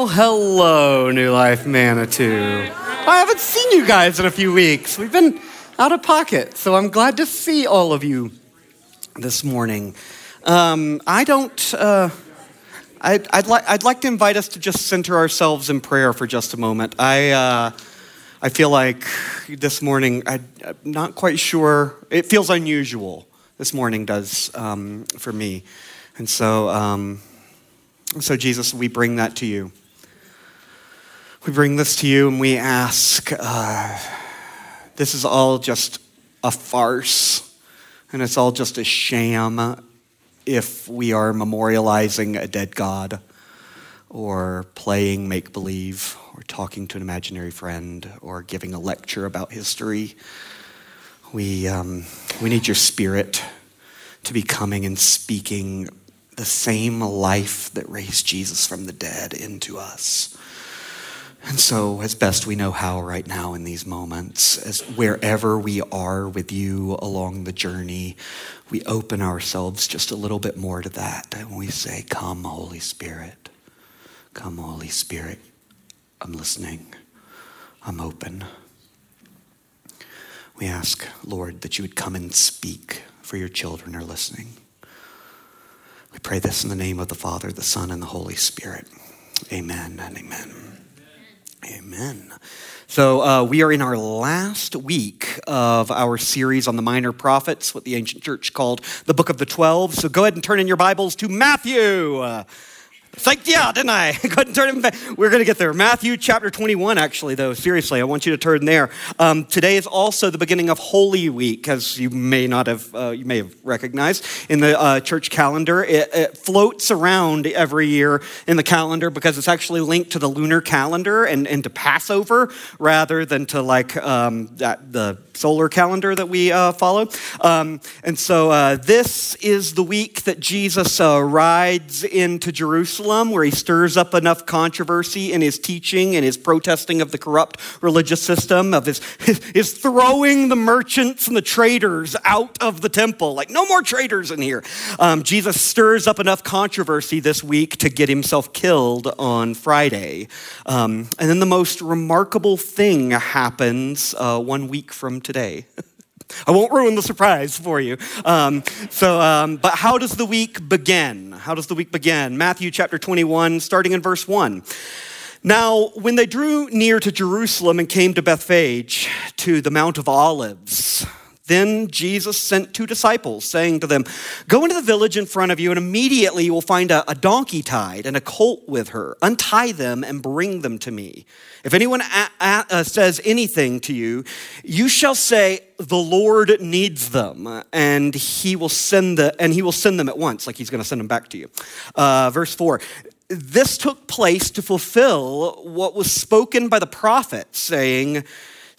Well, hello, New Life Manitou. I haven't seen you guys in a few weeks. We've been out of pocket, so I'm glad to see all of you this morning. Um, I don't. Uh, I'd, I'd, li- I'd like to invite us to just center ourselves in prayer for just a moment. I, uh, I feel like this morning, I, am not quite sure. It feels unusual. This morning does um, for me. And so, um, so, Jesus, we bring that to you. We bring this to you and we ask uh, this is all just a farce and it's all just a sham if we are memorializing a dead God or playing make believe or talking to an imaginary friend or giving a lecture about history. We, um, we need your spirit to be coming and speaking the same life that raised Jesus from the dead into us. And so, as best we know how right now in these moments, as wherever we are with you along the journey, we open ourselves just a little bit more to that. And we say, Come, Holy Spirit. Come, Holy Spirit. I'm listening. I'm open. We ask, Lord, that you would come and speak, for your children are listening. We pray this in the name of the Father, the Son, and the Holy Spirit. Amen and amen. Amen. So, uh, we are in our last week of our series on the minor prophets, what the ancient church called the Book of the Twelve. So, go ahead and turn in your Bibles to Matthew. Uh, Thanked yeah, didn't I? Go ahead and turn back. We're going to get there. Matthew chapter 21, actually, though. Seriously, I want you to turn there. Um, today is also the beginning of Holy Week, as you may not have, uh, you may have recognized in the uh, church calendar. It, it, floats around every year in the calendar because it's actually linked to the lunar calendar and, and to Passover rather than to like um, that, the solar calendar that we uh, follow. Um, and so uh, this is the week that Jesus uh, rides into Jerusalem, where he stirs up enough controversy in his teaching and his protesting of the corrupt religious system, of his, his, throwing the merchants and the traders out of the temple. Like, no more traders in here. Um, Jesus stirs up enough controversy this week to get himself killed on Friday. Um, and then the most remarkable thing happens uh, one week from today. I won't ruin the surprise for you. Um, so, um, but how does the week begin? How does the week begin? Matthew chapter 21, starting in verse 1. Now, when they drew near to Jerusalem and came to Bethphage, to the Mount of Olives, then Jesus sent two disciples, saying to them, Go into the village in front of you, and immediately you will find a, a, donkey tied and a colt with her. Untie them and bring them to me. If anyone a- a- uh, says anything to you, you shall say, The Lord needs them, and he will send, the, and he will send them at once, like he's going to send them back to you. Uh, verse 4 This took place to fulfill what was spoken by the prophet, saying,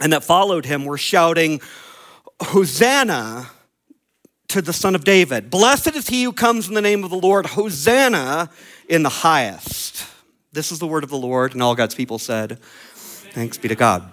and that followed him were shouting, Hosanna to the Son of David. Blessed is he who comes in the name of the Lord. Hosanna in the highest. This is the word of the Lord, and all God's people said, Thanks be to God.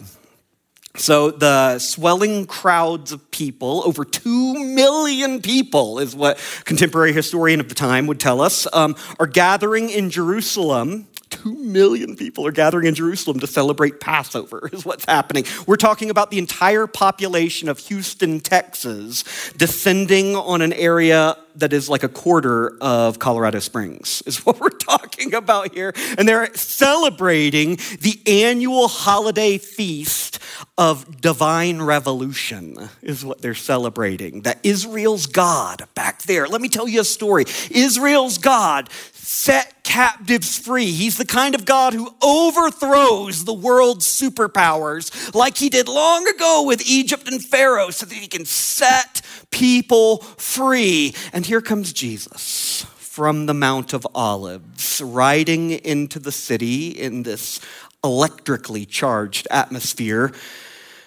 So, the swelling crowds of people, over two million people, is what contemporary historian of the time would tell us, um, are gathering in Jerusalem Two million people are gathering in Jerusalem to celebrate Passover, is what's happening. We're talking about the entire population of Houston, Texas, descending on an area that is like a quarter of Colorado Springs, is what we're talking about here. And they're celebrating the annual holiday feast of divine revolution, is what they're celebrating. That Israel's God back there. Let me tell you a story. Israel's God set captives free. He's the kind of God who overthrows the world's superpowers like he did long ago with Egypt and Pharaoh so that he can set people free. And here comes Jesus from the Mount of Olives, riding into the city in this electrically charged atmosphere.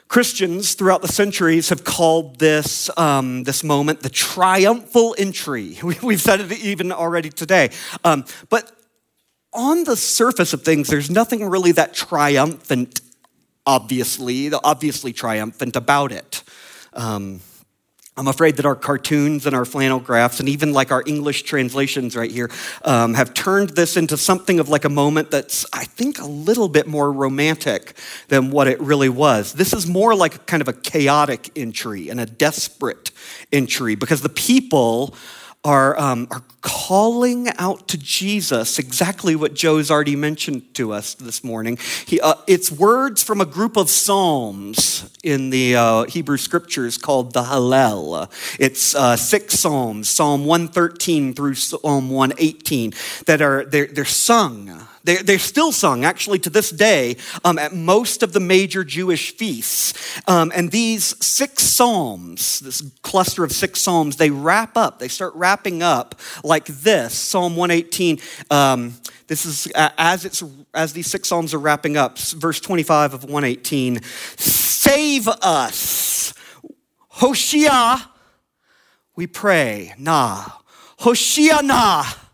Christians throughout the centuries have called this, um, this moment the triumphal entry. We've said it even already today. Um, but on the surface of things, there's nothing really that triumphant, obviously, obviously triumphant about it. Um, I'm afraid that our cartoons and our flannel graphs and even like our English translations right here um, have turned this into something of like a moment that's, I think, a little bit more romantic than what it really was. This is more like kind of a chaotic entry and a desperate entry because the people are, um, are calling out to Jesus exactly what Joe's already mentioned to us this morning. He, uh, it's words from a group of Psalms in the uh, Hebrew scriptures called the Hallel. It's uh, six Psalms, Psalm 113 through Psalm 118, that are they're, they're sung they're, they're still sung, actually, to this day, um, at most of the major Jewish feasts. Um, and these six psalms, this cluster of six psalms, they wrap up, they start wrapping up like this Psalm 118. Um, this is as it's as these six psalms are wrapping up, verse 25 of 118. Save us, Hoshea, we pray, nah, Hoshiana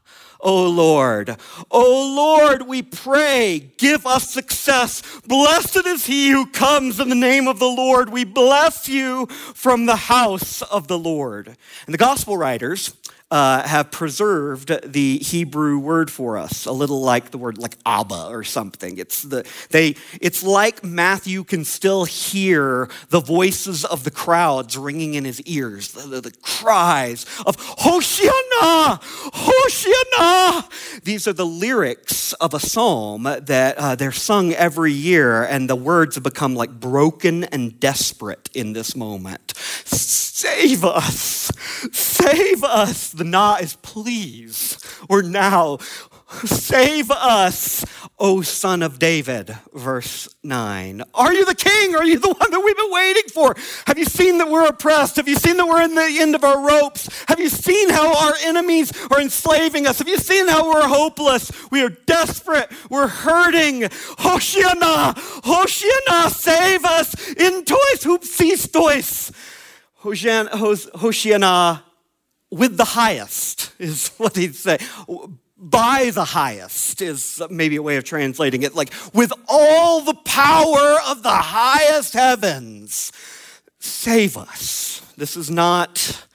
O Lord. O Lord, we pray, give us success. Blessed is he who comes in the name of the Lord. We bless you from the house of the Lord. And the gospel writers, uh, have preserved the Hebrew word for us, a little like the word like Abba or something. It's, the, they, it's like Matthew can still hear the voices of the crowds ringing in his ears, the, the, the cries of Hoshiana, Hoshiana. These are the lyrics of a psalm that uh, they're sung every year, and the words have become like broken and desperate in this moment. Save us, save us. Na is please or now. Save us, O son of David. Verse 9. Are you the king? Are you the one that we've been waiting for? Have you seen that we're oppressed? Have you seen that we're in the end of our ropes? Have you seen how our enemies are enslaving us? Have you seen how we're hopeless? We are desperate. We're hurting. Hoshiana, Hoshiana, save us. In tois hupsistois. Hoshiana with the highest, is what he'd say. By the highest is maybe a way of translating it. Like, with all the power of the highest heavens, save us. This is not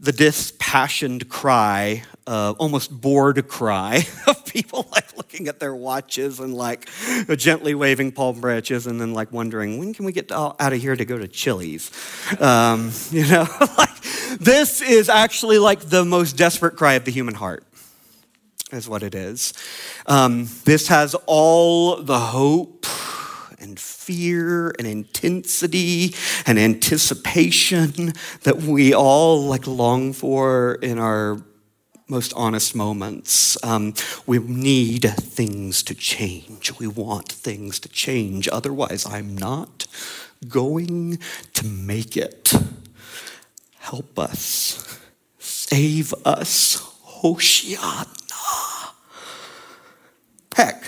the dispassioned cry, uh, almost bored cry of people like looking at their watches and like gently waving palm branches and then like wondering, when can we get out of here to go to Chili's? Um, you know, like this is actually like the most desperate cry of the human heart, is what it is. Um, this has all the hope and fear and intensity and anticipation that we all like long for in our most honest moments. Um, we need things to change. We want things to change. Otherwise, I'm not going to make it. Help us. Save us. Hoshiana. Heck,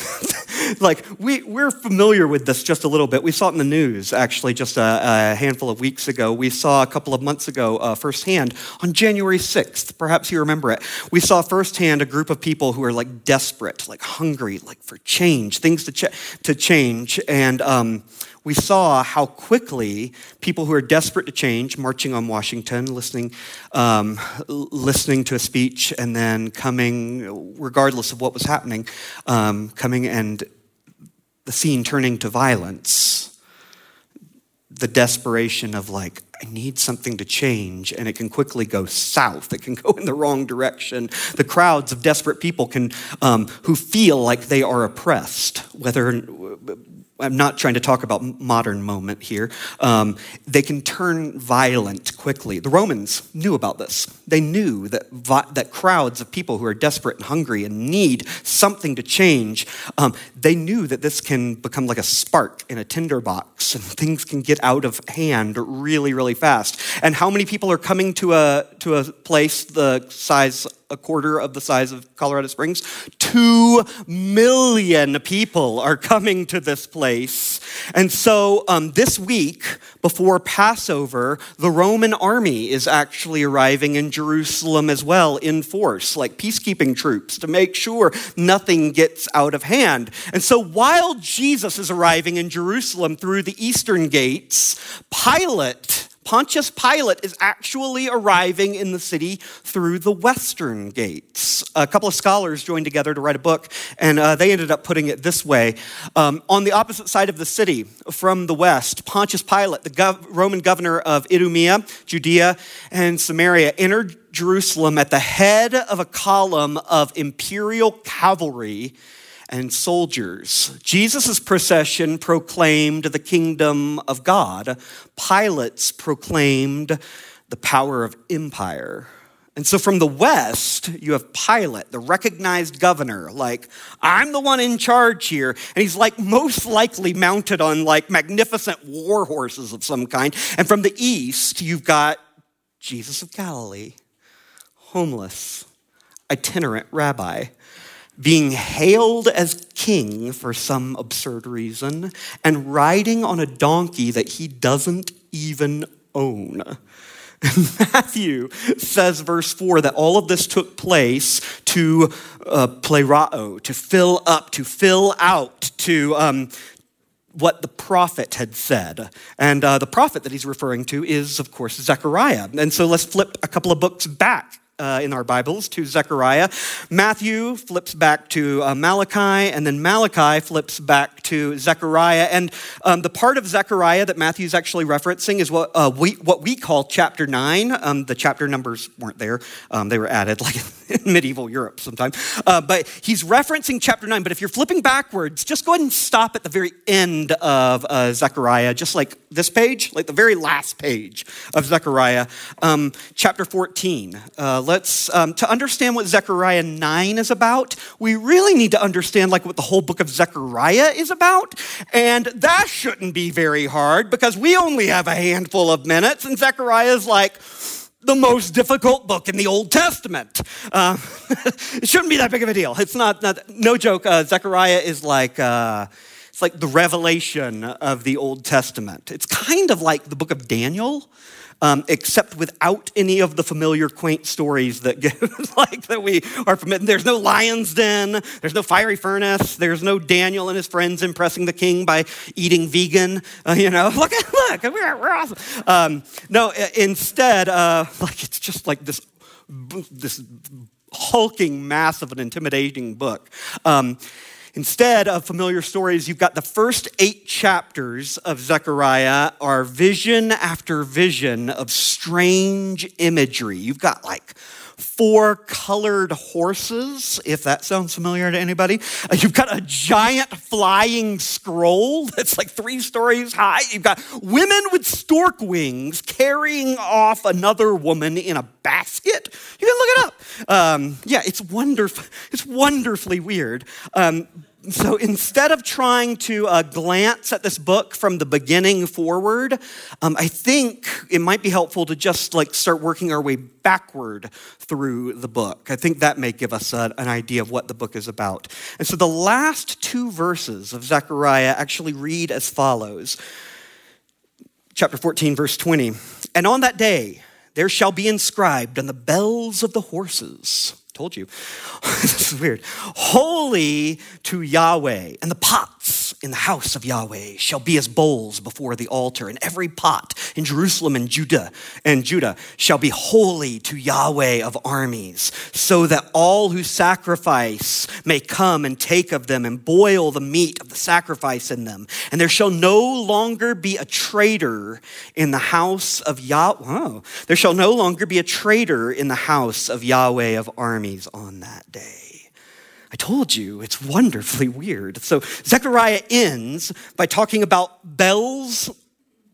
like we, we're familiar with this just a little bit. We saw it in the news actually just a, a handful of weeks ago. We saw a couple of months ago uh, firsthand on January 6th. Perhaps you remember it. We saw firsthand a group of people who are like desperate, like hungry, like for change, things to, ch- to change. And um, we saw how quickly people who are desperate to change, marching on Washington, listening, um, listening to a speech, and then coming, regardless of what was happening, um, coming and the scene turning to violence. The desperation of, like, I need something to change, and it can quickly go south. It can go in the wrong direction. The crowds of desperate people can, um, who feel like they are oppressed, whether I'm not trying to talk about modern moment here. Um, they can turn violent quickly. The Romans knew about this. They knew that, vi- that crowds of people who are desperate and hungry and need something to change, um, they knew that this can become like a spark in a tinderbox and things can get out of hand really, really fast. And how many people are coming to a, to a place the size a quarter of the size of Colorado Springs. Two million people are coming to this place. And so um, this week, before Passover, the Roman army is actually arriving in Jerusalem as well in force, like peacekeeping troops, to make sure nothing gets out of hand. And so while Jesus is arriving in Jerusalem through the eastern gates, Pilate Pontius Pilate is actually arriving in the city through the western gates. A couple of scholars joined together to write a book, and uh, they ended up putting it this way. Um, on the opposite side of the city, from the west, Pontius Pilate, the gov- Roman governor of Idumea, Judea, and Samaria, entered Jerusalem at the head of a column of imperial cavalry and soldiers. Jesus' procession proclaimed the kingdom of God. Pilate's proclaimed the power of empire. And so from the West, you have Pilate, the recognized governor, like, I'm the one in charge here. And he's like most likely mounted on like magnificent war horses of some kind. And from the East, you've got Jesus of Galilee, homeless, itinerant rabbi being hailed as king for some absurd reason, and riding on a donkey that he doesn't even own. Matthew says, verse 4, that all of this took place to uh, plerao, to fill up, to fill out, to um, what the prophet had said. And uh, the prophet that he's referring to is, of course, Zechariah. And so let's flip a couple of books back uh, in our Bibles to Zechariah. Matthew flips back to uh, Malachi, and then Malachi flips back to Zechariah. And um, the part of Zechariah that Matthew's actually referencing is what, uh, we, what we call chapter 9. Um, the chapter numbers weren't there, um, they were added like in medieval Europe sometime. Uh, but he's referencing chapter 9. But if you're flipping backwards, just go ahead and stop at the very end of uh, Zechariah, just like this page, like the very last page of Zechariah, um, chapter 14 uh, let's um, to understand what Zechariah 9 is about, we really need to understand like what the whole book of Zechariah is about. And that shouldn't be very hard because we only have a handful of minutes, and Zechariah is like the most difficult book in the Old Testament. Uh, it shouldn't be that big of a deal. It's not, not no joke. Uh, Zechariah is like, uh, it's like the revelation of the Old Testament. It's kind of like the book of Daniel um, except without any of the familiar quaint stories that get, like that we are familiar. There's no lion's den. There's no fiery furnace. There's no Daniel and his friends impressing the king by eating vegan. Uh, you know, look look, we're, we're awesome. Um, no, instead, uh, like it's just like this this hulking mass of an intimidating book. Um, Instead of familiar stories, you've got the first eight chapters of Zechariah are vision after vision of strange imagery. You've got like four colored horses, if that sounds familiar to anybody. Uh, you've got a giant flying scroll that's like three stories high. You've got women with stork wings carrying off another woman in a basket. You can look it up. Um, yeah, it's wonderful. It's wonderfully weird. Um, so instead of trying to uh, glance at this book from the beginning forward, um, I think it might be helpful to just like start working our way backward through the book. I think that may give us a, an idea of what the book is about. And so the last two verses of Zechariah actually read as follows chapter 14, verse 20. And on that day, there shall be inscribed on the bells of the horses Told you. this is weird. Holy to Yahweh, and the pots in the house of Yahweh shall be as bowls before the altar, and every pot in Jerusalem and Judah and Judah shall be holy to Yahweh of armies, so that all who sacrifice may come and take of them and boil the meat of the sacrifice in them. And there shall no longer be a traitor in the house of Yahweh. Oh, there shall no longer be a traitor in the house of Yahweh of armies armies on that day. I told you, it's wonderfully weird. So Zechariah ends by talking about bells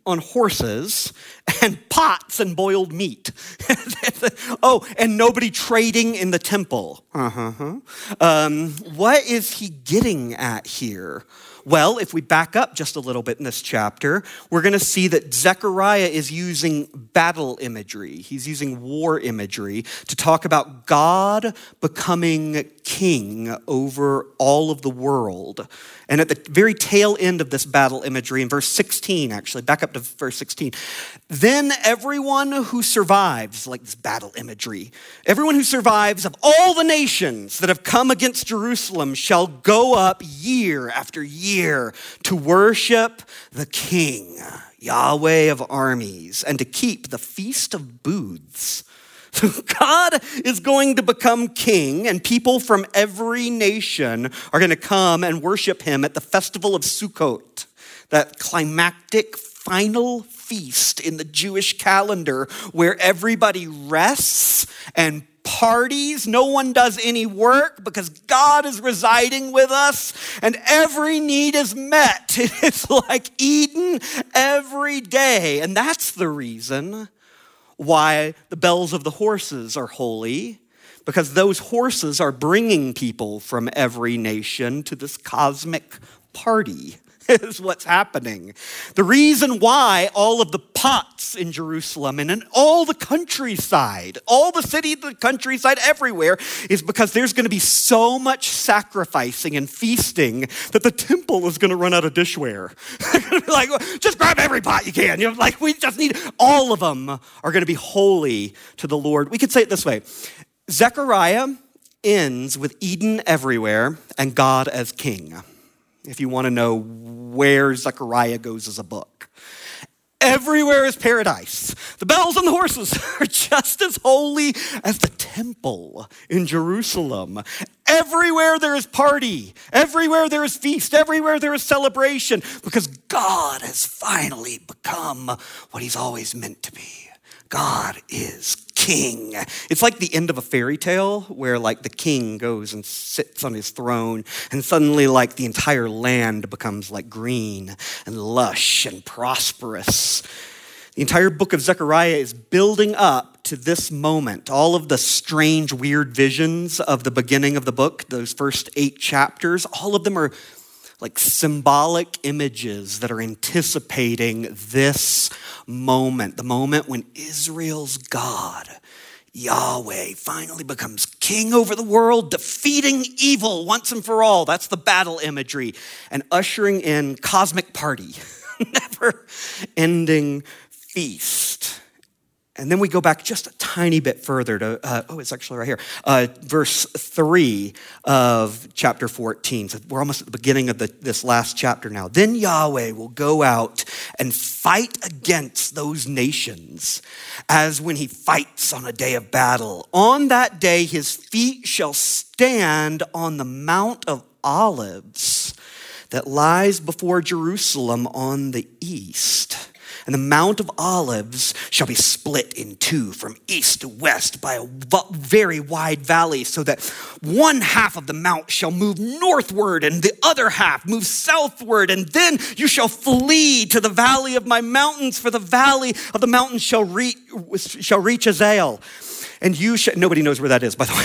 on horses and pots and boiled meat. oh, and nobody trading in the temple. Uh-huh. Um, what is he getting at here? Well, if we back up just a little bit in this chapter, we're going to see that Zechariah is using battle imagery. He's using war imagery to talk about God becoming king over all of the world. And at the very tail end of this battle imagery, in verse 16, actually, back up to verse 16, then everyone who survives, like this battle imagery, everyone who survives of all the nations that have come against Jerusalem shall go up year after year to worship the King, Yahweh of armies, and to keep the Feast of Booths. So God is going to become king, and people from every nation are going to come and worship him at the festival of Sukkot, that climactic final feast in the Jewish calendar where everybody rests and parties. No one does any work because God is residing with us and every need is met. It's like Eden every day. And that's the reason why the bells of the horses are holy, because those horses are bringing people from every nation to this cosmic party. Is what's happening. The reason why all of the pots in Jerusalem and in all the countryside, all the city, the countryside, everywhere, is because there's going to be so much sacrificing and feasting that the temple is going to run out of dishware. like, just grab every pot you can. You know, like, we just need all of them are going to be holy to the Lord. We could say it this way Zechariah ends with Eden everywhere and God as king if you want to know where Zechariah goes as a book. Everywhere is paradise. The bells and the horses are just as holy as the temple in Jerusalem. Everywhere there is party, everywhere there is feast, everywhere there is celebration, because God has finally become what he's always meant to be. God is king. It's like the end of a fairy tale where like the king goes and sits on his throne and suddenly like the entire land becomes like green and lush and prosperous. The entire book of Zechariah is building up to this moment. All of the strange, weird visions of the beginning of the book, those first eight chapters, all of them are like symbolic images that are anticipating this moment, the moment when Israel's God, Yahweh, finally becomes king over the world, defeating evil once and for all. That's the battle imagery, and ushering in cosmic party, never ending feast. And then we go back just a tiny bit further to, uh, oh, it's actually right here, uh, verse 3 of chapter 14. So we're almost at the beginning of the, this last chapter now. Then Yahweh will go out and fight against those nations as when he fights on a day of battle. On that day, his feet shall stand on the Mount of Olives that lies before Jerusalem on the east and the Mount of Olives shall be split in two from east to west by a very wide valley, so that one half of the mount shall move northward and the other half move southward. And then you shall flee to the valley of my mountains, for the valley of the mountains shall reach, shall reach Azal and you nobody knows where that is, by the way.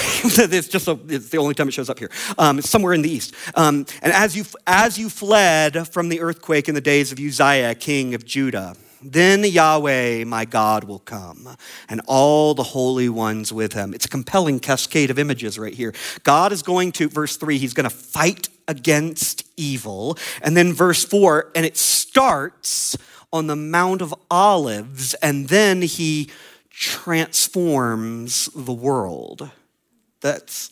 it's just a, it's the only time it shows up here. Um, it's somewhere in the east. Um, and as you, as you fled from the earthquake in the days of Uzziah, king of Judah, then Yahweh, my God, will come, and all the holy ones with him. It's a compelling cascade of images right here. God is going to, verse 3, he's going to fight against evil. And then verse 4, and it starts on the Mount of Olives, and then he transforms the world. That's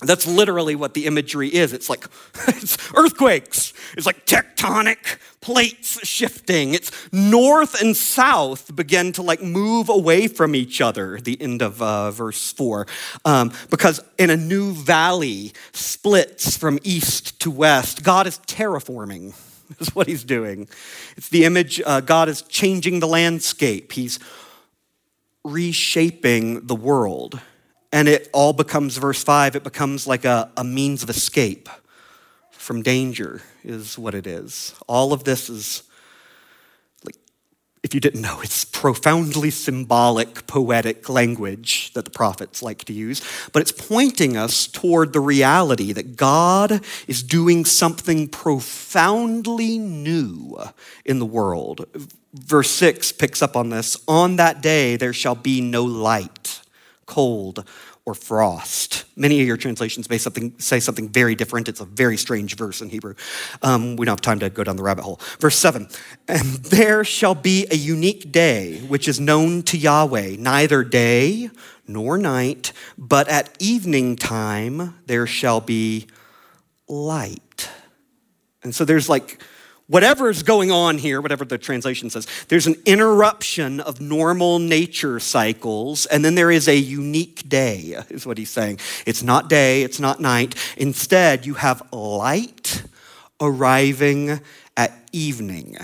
that's literally what the imagery is. It's like it's earthquakes. It's like tectonic plates shifting. It's north and south begin to like move away from each other. The end of uh, verse four, um, because in a new valley splits from east to west. God is terraforming. Is what He's doing. It's the image. Uh, God is changing the landscape. He's reshaping the world. And it all becomes, verse 5, it becomes like a, a means of escape from danger, is what it is. All of this is like if you didn't know, it's profoundly symbolic, poetic language that the prophets like to use, but it's pointing us toward the reality that God is doing something profoundly new in the world. Verse 6 picks up on this. On that day, there shall be no light, cold, or frost. Many of your translations may something, say something very different. It's a very strange verse in Hebrew. Um, we don't have time to go down the rabbit hole. Verse 7 And there shall be a unique day which is known to Yahweh, neither day nor night, but at evening time there shall be light. And so there's like, whatever is going on here, whatever the translation says, there's an interruption of normal nature cycles, and then there is a unique day, is what he's saying. It's not day, it's not night. Instead, you have light arriving at evening.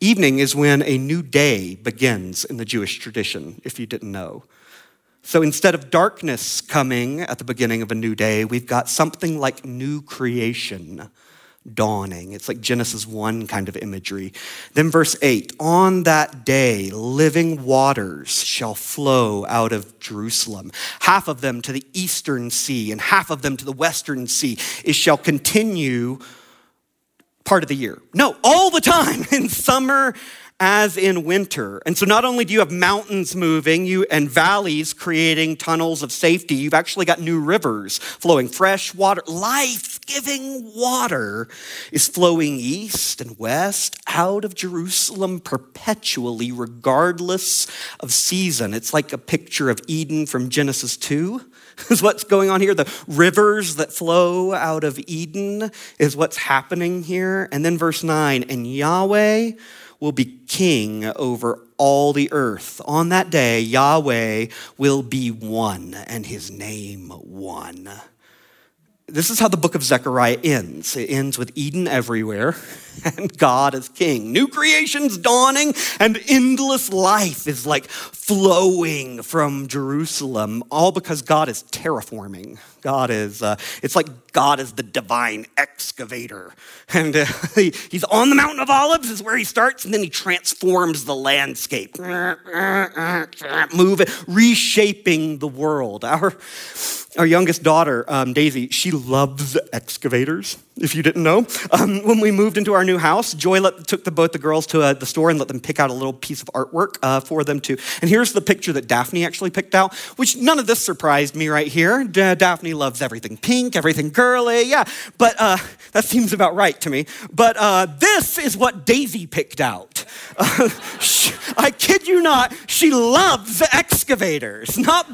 Evening is when a new day begins in the Jewish tradition, if you didn't know. So instead of darkness coming at the beginning of a new day, we've got something like new creation dawning. It's like Genesis 1 kind of imagery. Then, verse 8 On that day, living waters shall flow out of Jerusalem, half of them to the eastern sea, and half of them to the western sea. It shall continue part of the year. No, all the time in summer as in winter. And so not only do you have mountains moving you and valleys creating tunnels of safety, you've actually got new rivers flowing fresh water, life-giving water is flowing east and west out of Jerusalem perpetually regardless of season. It's like a picture of Eden from Genesis 2 is what's going on here. The rivers that flow out of Eden is what's happening here. And then verse 9, and Yahweh will be king over all the earth. On that day, Yahweh will be one, and his name one. This is how the book of Zechariah ends. It ends with Eden everywhere and God as king. New creation's dawning and endless life is like flowing from Jerusalem, all because God is terraforming. God is, uh, it's like God is the divine excavator. And uh, he, he's on the Mountain of Olives, is where he starts, and then he transforms the landscape, move it, reshaping the world. Our, our youngest daughter, um, Daisy, she loves excavators, if you didn't know. Um, when we moved into our new house, Joy let, took the, both the girls to uh, the store and let them pick out a little piece of artwork uh, for them to. And here's the picture that Daphne actually picked out, which none of this surprised me right here. D- Daphne loves everything pink, everything girly, yeah. But uh, that seems about right to me. But uh, this is what Daisy picked out. She, I kid you not, she loves excavators, not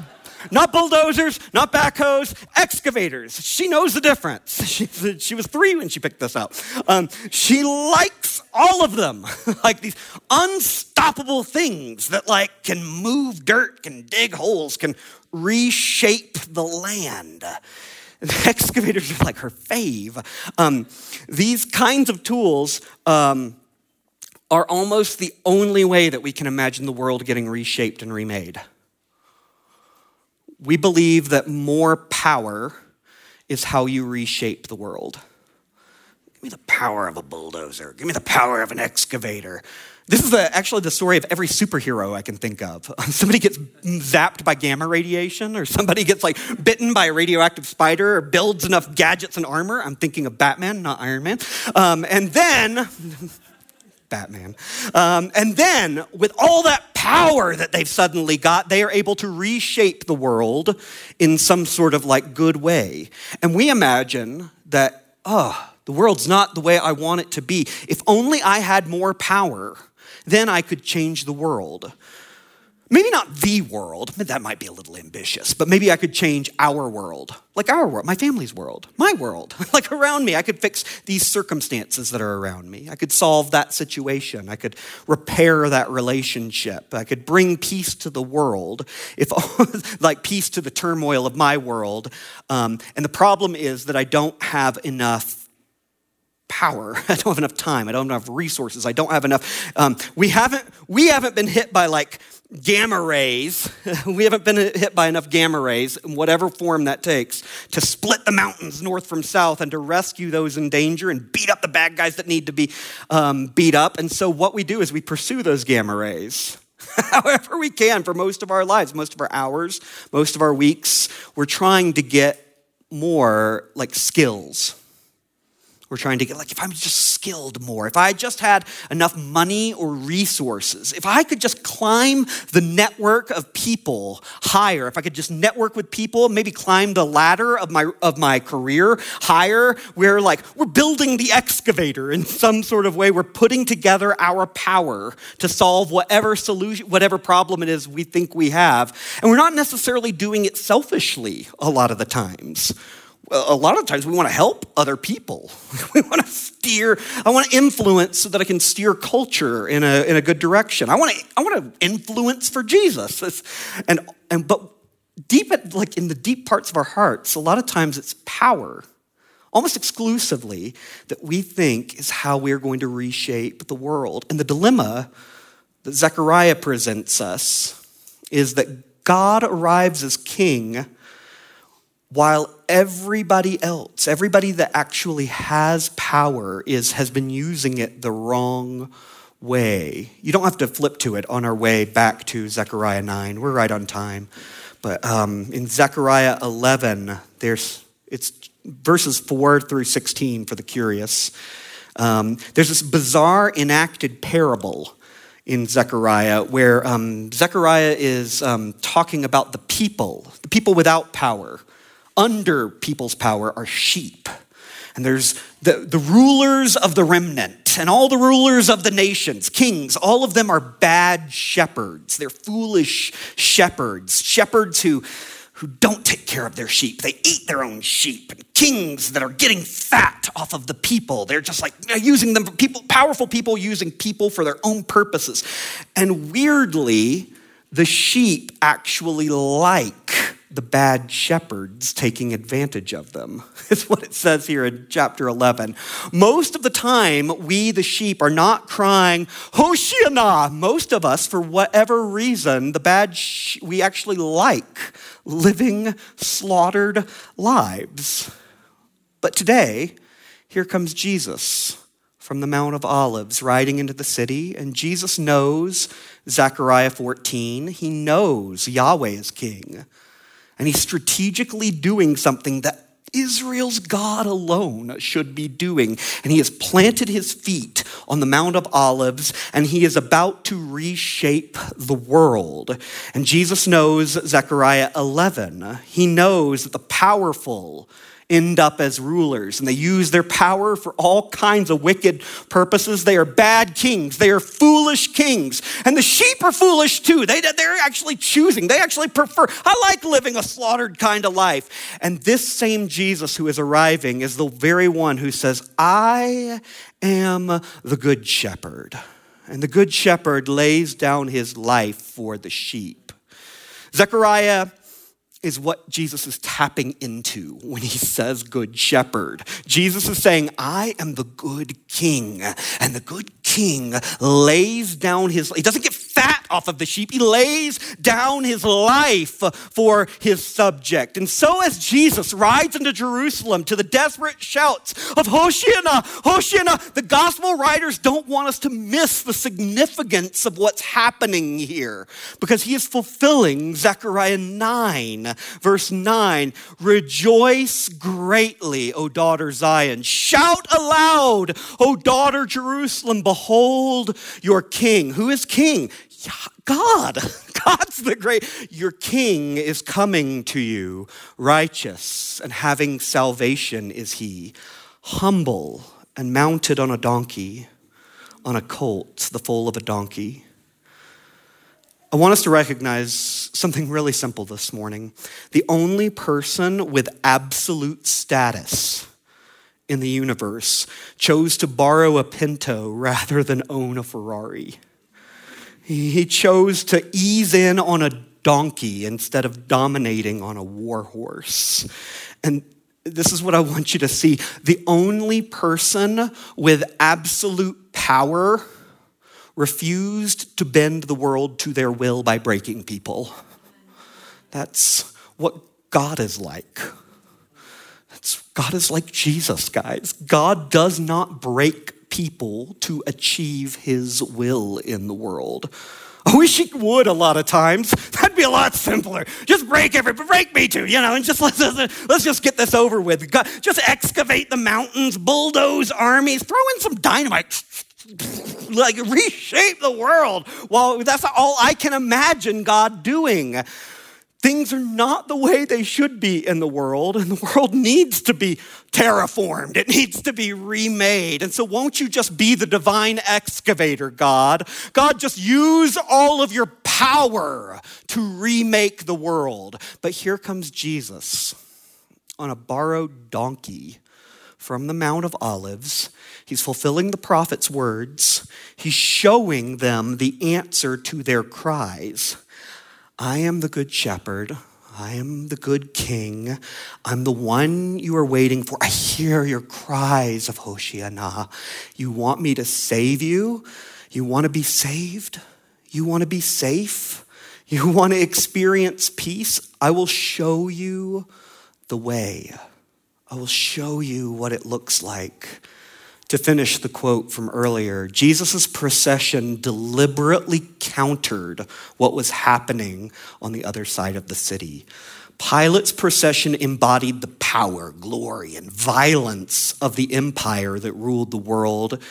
not bulldozers, not backhoes, excavators. She knows the difference. She, she was three when she picked this up. Um, she likes all of them, like these unstoppable things that like can move dirt, can dig holes, can reshape the land. The excavators are like her fave. Um, these kinds of tools um, are almost the only way that we can imagine the world getting reshaped and remade. We believe that more power is how you reshape the world. Give me the power of a bulldozer. Give me the power of an excavator. This is the, actually the story of every superhero I can think of. Somebody gets zapped by gamma radiation, or somebody gets like bitten by a radioactive spider, or builds enough gadgets and armor. I'm thinking of Batman, not Iron Man. Um, and then Batman. Um, and then, with all that power that they've suddenly got, they are able to reshape the world in some sort of like good way. And we imagine that, oh, the world's not the way I want it to be. If only I had more power, then I could change the world. Maybe not the world, that might be a little ambitious, but maybe I could change our world, like our world, my family's world, my world, like around me. I could fix these circumstances that are around me. I could solve that situation. I could repair that relationship. I could bring peace to the world, if like peace to the turmoil of my world. Um, and the problem is that I don't have enough power. I don't have enough time. I don't have enough resources. I don't have enough. Um, we haven't we haven't been hit by like gamma rays. we haven't been hit by enough gamma rays, in whatever form that takes, to split the mountains north from south and to rescue those in danger and beat up the bad guys that need to be um, beat up. And so, what we do is we pursue those gamma rays. However, we can for most of our lives, most of our hours, most of our weeks, we're trying to get more like skills we're trying to get, like, if I'm just skilled more, if I just had enough money or resources, if I could just climb the network of people higher, if I could just network with people, maybe climb the ladder of my, of my career higher, we're like, we're building the excavator in some sort of way. We're putting together our power to solve whatever solution, whatever problem it is we think we have. And we're not necessarily doing it selfishly a lot of the times a lot of times we want to help other people. We want to steer, I want to influence so that I can steer culture in a, in a good direction. I want to, I want to influence for Jesus. and, and, but deep at, like in the deep parts of our hearts, a lot of times it's power, almost exclusively, that we think is how we're going to reshape the world. And the dilemma that Zechariah presents us is that God arrives as king while everybody else, everybody that actually has power is has been using it the wrong way. You don't have to flip to it on our way back to Zechariah 9. We're right on time. But um, in Zechariah 11, there's it's verses 4 through 16 for the curious. Um, there's this bizarre enacted parable in Zechariah where um, Zechariah is um, talking about the people, the people without power under people's power are sheep. And there's the, the rulers of the remnant and all the rulers of the nations, kings, all of them are bad shepherds. They're foolish shepherds, shepherds who, who don't take care of their sheep. They eat their own sheep. And kings that are getting fat off of the people. They're just like using them for people, powerful people using people for their own purposes. And weirdly, the sheep actually like the bad shepherds taking advantage of them. It's what it says here in chapter 11. Most of the time, we, the sheep, are not crying, Hoshiana. Most of us, for whatever reason, the bad, sh- we actually like living slaughtered lives. But today, here comes Jesus from the Mount of Olives riding into the city, and Jesus knows Zechariah 14. He knows Yahweh is king. And he's strategically doing something that Israel's God alone should be doing. And he has planted his feet on the Mount of Olives and he is about to reshape the world. And Jesus knows Zechariah 11. He knows that the powerful, end up as rulers and they use their power for all kinds of wicked purposes. They are bad kings. They are foolish kings. And the sheep are foolish too. They, they're actually choosing. They actually prefer, I like living a slaughtered kind of life. And this same Jesus who is arriving is the very one who says, I am the good shepherd. And the good shepherd lays down his life for the sheep. Zechariah is what Jesus is tapping into when he says good shepherd. Jesus is saying, I am the good king, and the good king lays down his, he doesn't get off of the sheep, he lays down his life for his subject. And so as Jesus rides into Jerusalem to the desperate shouts of Hosanna, Hosanna, the gospel writers don't want us to miss the significance of what's happening here because he is fulfilling Zechariah 9 verse 9 Rejoice greatly, O daughter Zion. Shout aloud, O daughter Jerusalem. Behold your king. Who is king? God. God's the great. Your king is coming to you, righteous and having salvation is he, humble and mounted on a donkey, on a colt, the foal of a donkey. I want us to recognize something really simple this morning. The only person with absolute status in the universe chose to borrow a Pinto rather than own a Ferrari. He chose to ease in on a donkey instead of dominating on a war horse. And this is what I want you to see. The only person with absolute power refused to bend the world to their will by breaking people. That's what God is like. God is like Jesus, guys. God does not break people to achieve his will in the world. I wish he would a lot of times. That'd be a lot simpler. Just break every, break me too, you know, and just let's, let's just get this over with. Just excavate the mountains, bulldoze armies, throw in some dynamite, like reshape the world. Well, that's all I can imagine God doing. Things are not the way they should be in the world, and the world needs to be terraformed. It needs to be remade. And so, won't you just be the divine excavator, God? God, just use all of your power to remake the world. But here comes Jesus on a borrowed donkey from the Mount of Olives. He's fulfilling the prophet's words, he's showing them the answer to their cries. I am the good shepherd. I am the good king. I'm the one you are waiting for. I hear your cries of Hoshiana. You want me to save you? You want to be saved? You want to be safe? You want to experience peace? I will show you the way. I will show you what it looks like to finish the quote from earlier, Jesus' procession deliberately countered what was happening on the other side of the city. Pilate's procession embodied the power, glory, and violence of the empire that ruled the world,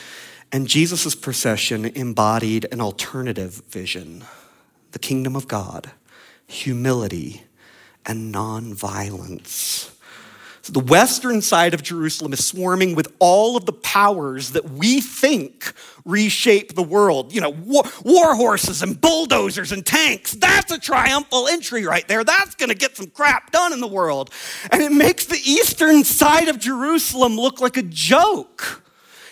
and Jesus' procession embodied an alternative vision the kingdom of God, humility, and nonviolence. So the western side of Jerusalem is swarming with all of the powers that we think reshape the world. You know, war, war horses and bulldozers and tanks. That's a triumphal entry right there. That's going to get some crap done in the world. And it makes the eastern side of Jerusalem look like a joke.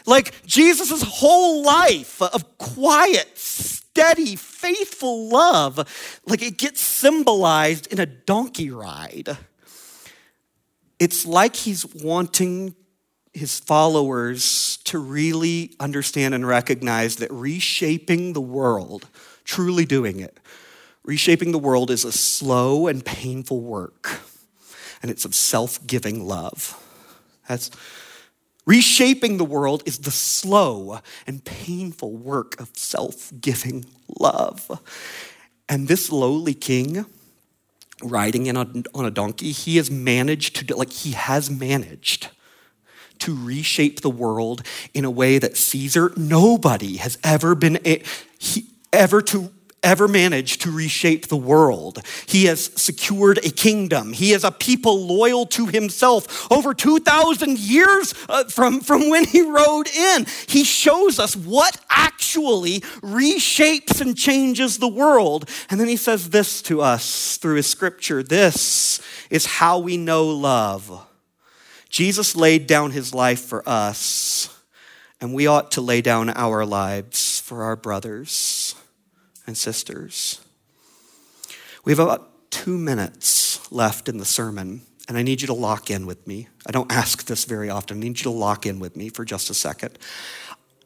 Like Jesus' whole life of quiet, steady, faithful love, like it gets symbolized in a donkey ride. It's like he's wanting his followers to really understand and recognize that reshaping the world, truly doing it, reshaping the world is a slow and painful work, and it's of self giving love. That's reshaping the world is the slow and painful work of self giving love. And this lowly king, riding in a, on a donkey, he has managed to, like, he has managed to reshape the world in a way that Caesar, nobody has ever been, a, he, ever to ever managed to reshape the world. He has secured a kingdom. He is a people loyal to himself over 2,000 years uh, from, from when he rode in. He shows us what actually reshapes and changes the world. And then he says this to us through his scripture this is how we know love. Jesus laid down his life for us, and we ought to lay down our lives for our brothers and sisters. We have about two minutes left in the sermon, and I need you to lock in with me. I don't ask this very often. I need you to lock in with me for just a second.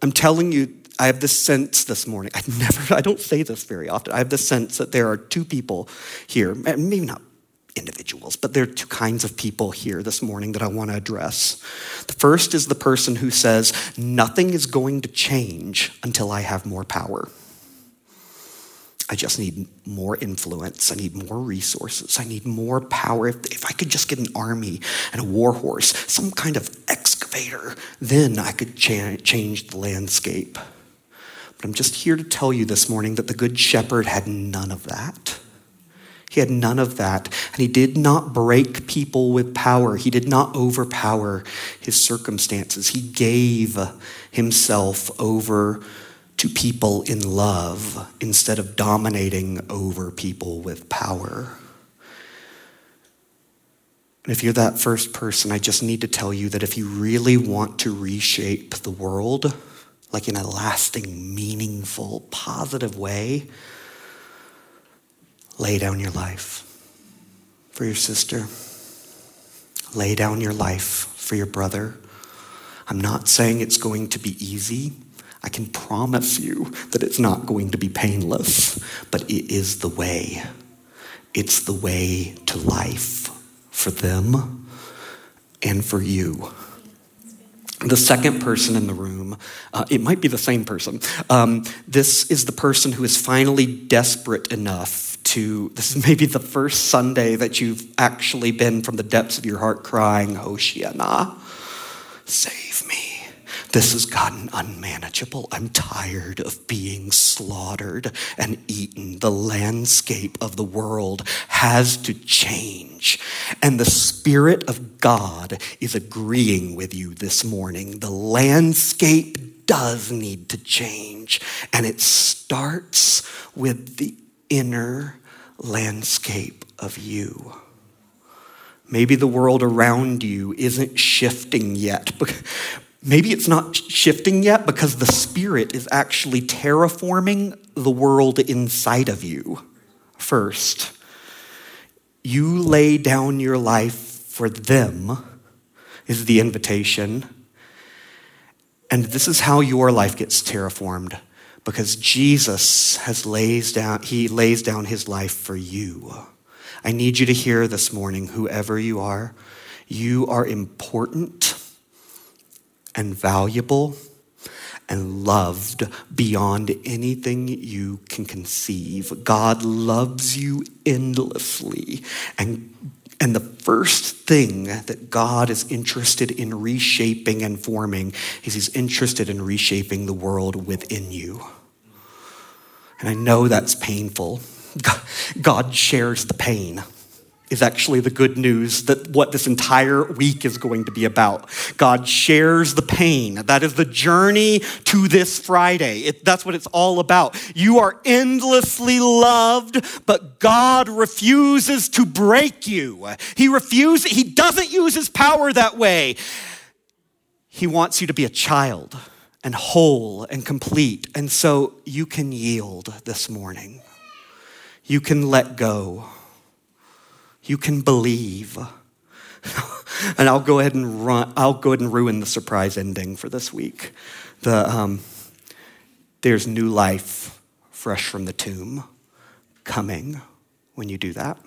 I'm telling you, I have this sense this morning. I never, I don't say this very often. I have the sense that there are two people here, maybe not individuals, but there are two kinds of people here this morning that I want to address. The first is the person who says, Nothing is going to change until I have more power. I just need more influence. I need more resources. I need more power. If, if I could just get an army and a war horse, some kind of excavator, then I could cha- change the landscape. But I'm just here to tell you this morning that the Good Shepherd had none of that. He had none of that. And he did not break people with power. He did not overpower his circumstances. He gave himself over to people in love instead of dominating over people with power. And if you're that first person, I just need to tell you that if you really want to reshape the world, like in a lasting, meaningful, positive way, lay down your life for your sister. Lay down your life for your brother. I'm not saying it's going to be easy. I can promise you that it's not going to be painless, but it is the way. It's the way to life for them and for you. The second person in the room, uh, it might be the same person. Um, this is the person who is finally desperate enough to, this is maybe the first Sunday that you've actually been from the depths of your heart crying, Hoshiana, save me. This has gotten unmanageable. I'm tired of being slaughtered and eaten. The landscape of the world has to change. And the Spirit of God is agreeing with you this morning. The landscape does need to change. And it starts with the inner landscape of you. Maybe the world around you isn't shifting yet, maybe it's not shifting yet because the Spirit is actually terraforming the world inside of you first. You lay down your life for them, is the invitation. And this is how your life gets terraformed because Jesus has lays down he lays down his life for you. I need you to hear this morning whoever you are, you are important and valuable and loved beyond anything you can conceive. God loves you endlessly. And, and the first thing that God is interested in reshaping and forming is He's interested in reshaping the world within you. And I know that's painful. God shares the pain is actually the good news that what this entire week is going to be about. God shares the pain. That is the journey to this Friday. It, that's what it's all about. You are endlessly loved, but God refuses to break you. He refuses, He doesn't use His power that way. He wants you to be a child and whole and complete. And so you can yield this morning. You can let go you can believe. and I'll go ahead and run, I'll go ahead and ruin the surprise ending for this week. The, um, there's new life fresh from the tomb coming when you do that.